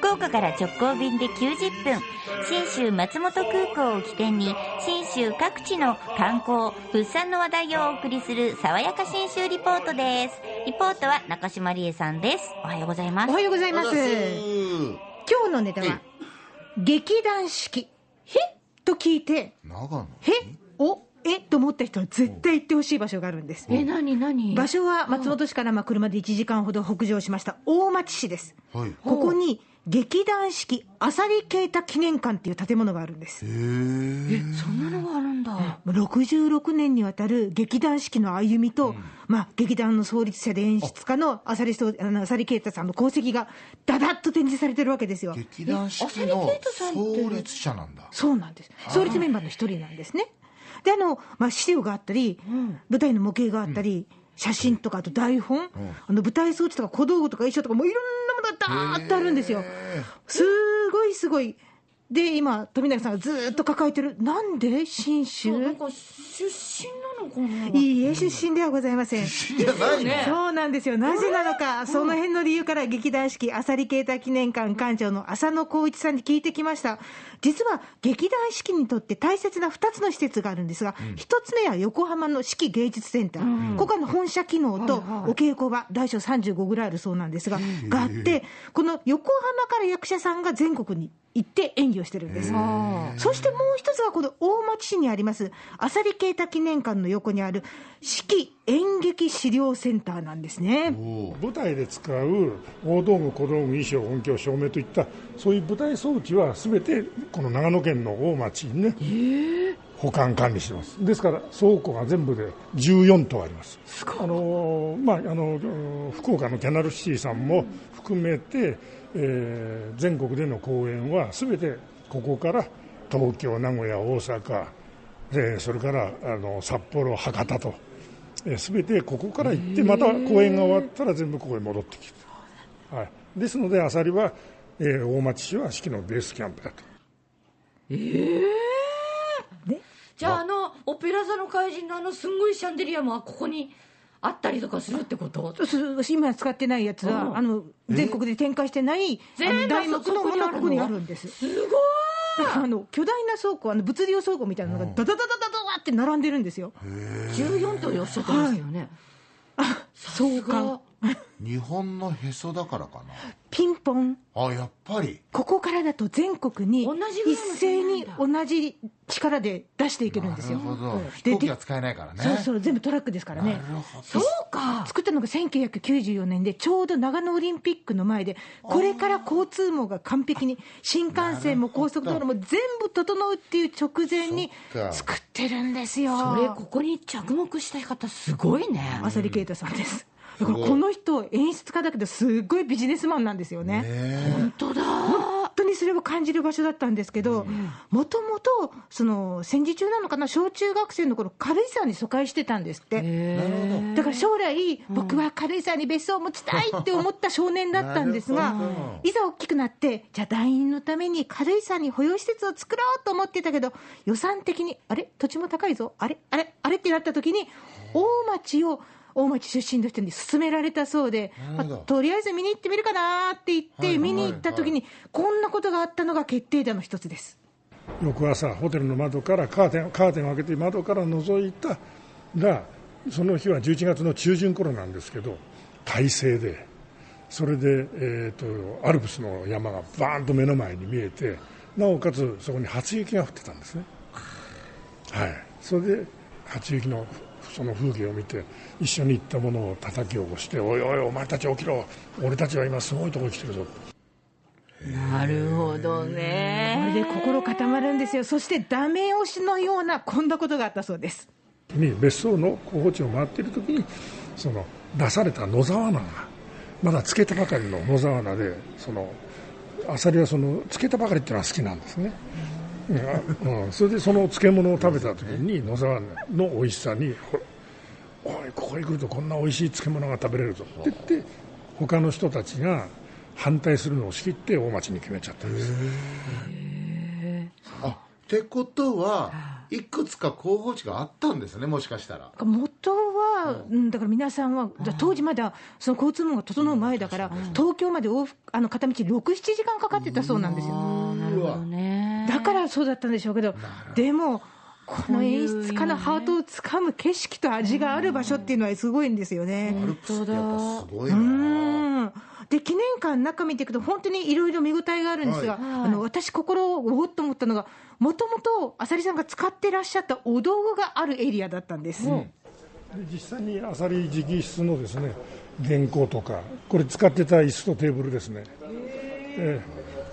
福岡から直行便で90分。信州松本空港を起点に信州各地の観光物産の話題をお送りする爽やか信州リポートです。リポートは中島理恵さんです。おはようございます。おはようございます。今日のネタは、劇団四季。へと聞いて、長野？へおえと思った人は絶対行ってほしい場所があるんです。え何何？場所は松本市からまあ車で1時間ほど北上しました。大町市です。はい。ここに劇団四季浅利啓太記念館っていう建物があるんです。へえそんなのがあるんだ66年にわたる劇団四季の歩みと、まあ、劇団の創立者で演出家のあの浅利啓太さんの功績がだだっと展示されてるわけですよ。劇団四季の創立者なんだそうなんです。創立メンバーの一人なんですね。で、あの、まあ、資料があったり、舞台の模型があったり、写真とか、あと台本、あの舞台装置とか小道具とか衣装とか、もういろんなものがだーっとあるんですよ。すごいすごい。で、今、富永さんがずーっと抱えてる。なんで？信州？出身なのいいえ、出身ではございません。じゃないの？そうなんですよ。なぜなのか、その辺の理由から劇団四季浅利啓太記念館館長の浅野光一さんに聞いてきました。実は劇団四季にとって大切な2つの施設があるんですが、1つ目は横浜の四季芸術センター。ここはあの本社機能とお稽古場、大小35ぐらいあるそうなんですが、があって、この横浜から役者さんが全国に行って演技をしてるんです。そしてもう一つがこの大町市にあります、浅利啓太記念館の横にある四季演劇資料センターなんですね。舞台で使う大道具、小道具、衣装、音響、照明といったそういう舞台装置はすべてこの長野県の大町にね、保管管理してます。ですから倉庫が全部で14棟あります。あの、まあ、あの福岡のキャナルシティさんも含めて、えー全国での公演はすべてここから東京、名古屋、大阪、えーそれからあの札幌、博多と。すべてここから行って、また公演が終わったら全部ここへ戻ってきて、はい、ですので、アサリは、えー大町市は四季のベースキャンプだと。じゃああのオペラ座の怪人のあのすんごいシャンデリアもここにあったりとかするってこと？す今使ってないやつは、うん。あの全国で展開してない、あの全部題目のものがここにあるんです。すごい。だからあの巨大な倉庫、あの物流倉庫みたいなのがダダダダダダって並んでるんですよ。14とおっしゃってましたよね、そうか。日本のへそだからかピンポン。なあやっぱり。ここからだと全国に一斉に同じ力で出していけるんですよ。なるほど。で飛行機は使えないからね。そうそう、全部トラックですからね。そうか。作ったのが1994年で、ちょうど長野オリンピックの前で、これから交通網が完璧に、新幹線も高速道路も全部整うっていう直前に作ってるんですよ。それここに着目した方すごいね。浅利啓太さんです。だからこの人、演出家だけど、すっごいビジネスマンなんですよね。本当だ。本当にそれを感じる場所だったんですけど、もともと、その戦時中なのかな、小中学生の頃軽井沢に疎開してたんですって。だから将来、僕は軽井沢に別荘を持ちたいって思った少年だったんですが、いざ大きくなって、じゃあ団員のために軽井沢に保養施設を作ろうと思ってたけど、予算的に、あれ、土地も高いぞ、あれ、あれ、あれ？ってなった時に、大町を、大町出身の人に勧められたそうで、まあとりあえず見に行ってみるかなって言って、見に行った時に、こんなことがあったのが決定打の一つです。翌朝、ホテルの窓からカーテンカーテンを開けて、窓から覗いたら、その日は11月の中旬頃なんですけど、快晴で、それで、えー、とアルプスの山がバーンと目の前に見えて、なおかつそこに初雪が降ってたんですね。はい、それで初雪のその風景を見て一緒に行ったものを叩き起こして「おいおいお前たち起きろ俺たちは今すごいとこ来てるぞ」なるほどこねれで心固まるんですよ。そしてダメ押しのようなこんなことがあったそうです。に別荘の候補地を回っている時にその出された野沢菜がまだつけたばかりの野沢菜でそのアサリはそのつけたばかりっていうのは好きなんですね、うん。うん、それでその漬物を食べた時に野沢菜の美味しさにほおいここに来るとこんな美味しい漬物が食べれるぞって言って他の人たちが反対するのを仕切って大町に決めちゃったんです。あってことはい。くつか候補地があったんですねもしかしたら。元はは、うん、だから皆さんは、だ当時まだその交通網が整う前だから、東京まで往復あの片道6、7時間かかってたそうなんですよ。なるほどね。だからそうだったんでしょうけど、でも、この演出家のハートをつかむ景色と味がある場所っていうのはすごいんですよね。アルプスってやっぱすごいな。うんで記念館中見ていくと、本当にいろいろ見応えがあるんですが、はいあの私、心をおっと思ったのが、もともと浅利さんが使ってらっしゃったお道具があるエリアだったんです。で実際にアサリ直筆のですね原稿とかこれ使ってた椅子とテーブルですねえ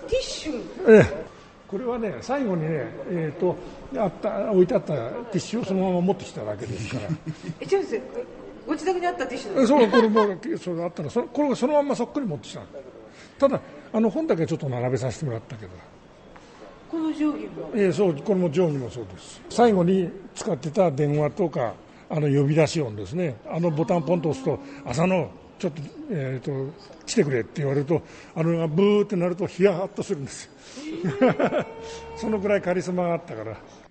ティッシュ。ええ。えこれはね最後にねえっ、とあった置いてあったティッシュをそのまま持ってきただけですから。え違うんですよ。ご自宅にあったティッシュえそうこれもそれあったらそこれがそのまんまそっくり持ってきたただあの本だけちょっと並べさせてもらったけど。この定規も？ええそうこれも定規もそうです。最後に使ってた電話とかあの呼び出し音ですね。あのボタンポンと押すと朝のちょっと,、えー、と来てくれって言われるとあのブーってなるとヒヤッとするんです そのぐらいカリスマがあったから。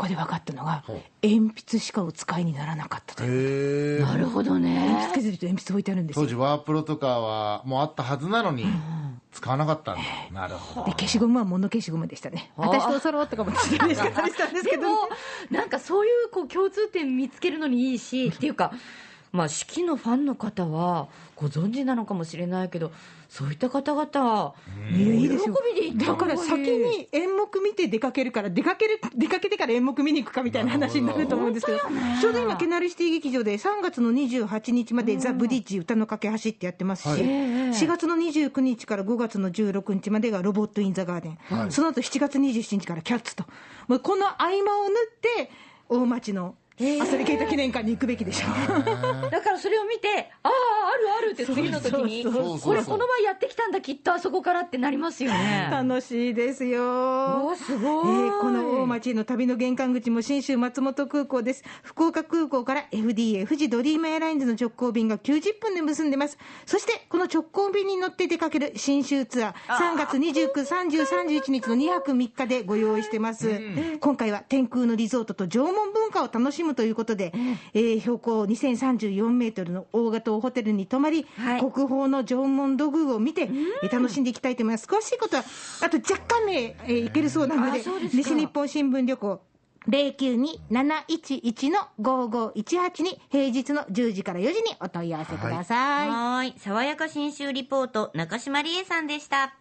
ここで分かったのが、鉛筆しかお使いにならなかったという。へえ。なるほど鉛ね。筆削りと鉛筆置いてあるんですよ当。時ワープロとかはもうあったはずなのに使わなかったんだ。なるほど。で消しゴムは物消しゴムでしたね。私とおそろとかもしてたりしたんですけど、でも、なんかそういうこう共通点見つけるのにいいし、っていうか、まあ、四季のファンの方はご存知なのかもしれないけど、そういった方々、いやいいですよ。喜びで行った。だから先に演目見て出かけるから出かける出かけてから演目見に行くかみたいな話になると思うんですけどちょうど今ケナルシティ劇場で3月の28日まで「ザ・ブリッジ歌の架け橋」ってやってますし、はい4月の29日から5月の16日までが「ロボット・イン・ザ・ガーデン」はい。その後7月27日から「キャッツと」もうこの合間を縫って大町のアスリケータ記念館に行くべきでしょう。だからそれを見て、ああ、あるあるって次の時に、これこの前やってきたんだ、きっとあそこからってなりますよね。楽しいですよ。おーすごいえーこの大町への旅の玄関口も信州松本空港です。福岡空港から FDA 富士ドリームエアラインズの直行便が90分で結んでます。そしてこの直行便に乗って出かける信州ツアー、3月29、30、31日の2泊3日でご用意してます。今回は天空のリゾートと縄文文化を楽しむということで、えー標高2034メートルの大型ホテルに泊まり、はい国宝の縄文土偶を見て、えー楽しんでいきたいと思います。詳しいことは、あと若干ね、えーいけるそうなので西日本新聞旅行、092-711-5518に平日の10時から4時にお問い合わせください。はーい。爽やか新州リポート、中島理恵さんでした。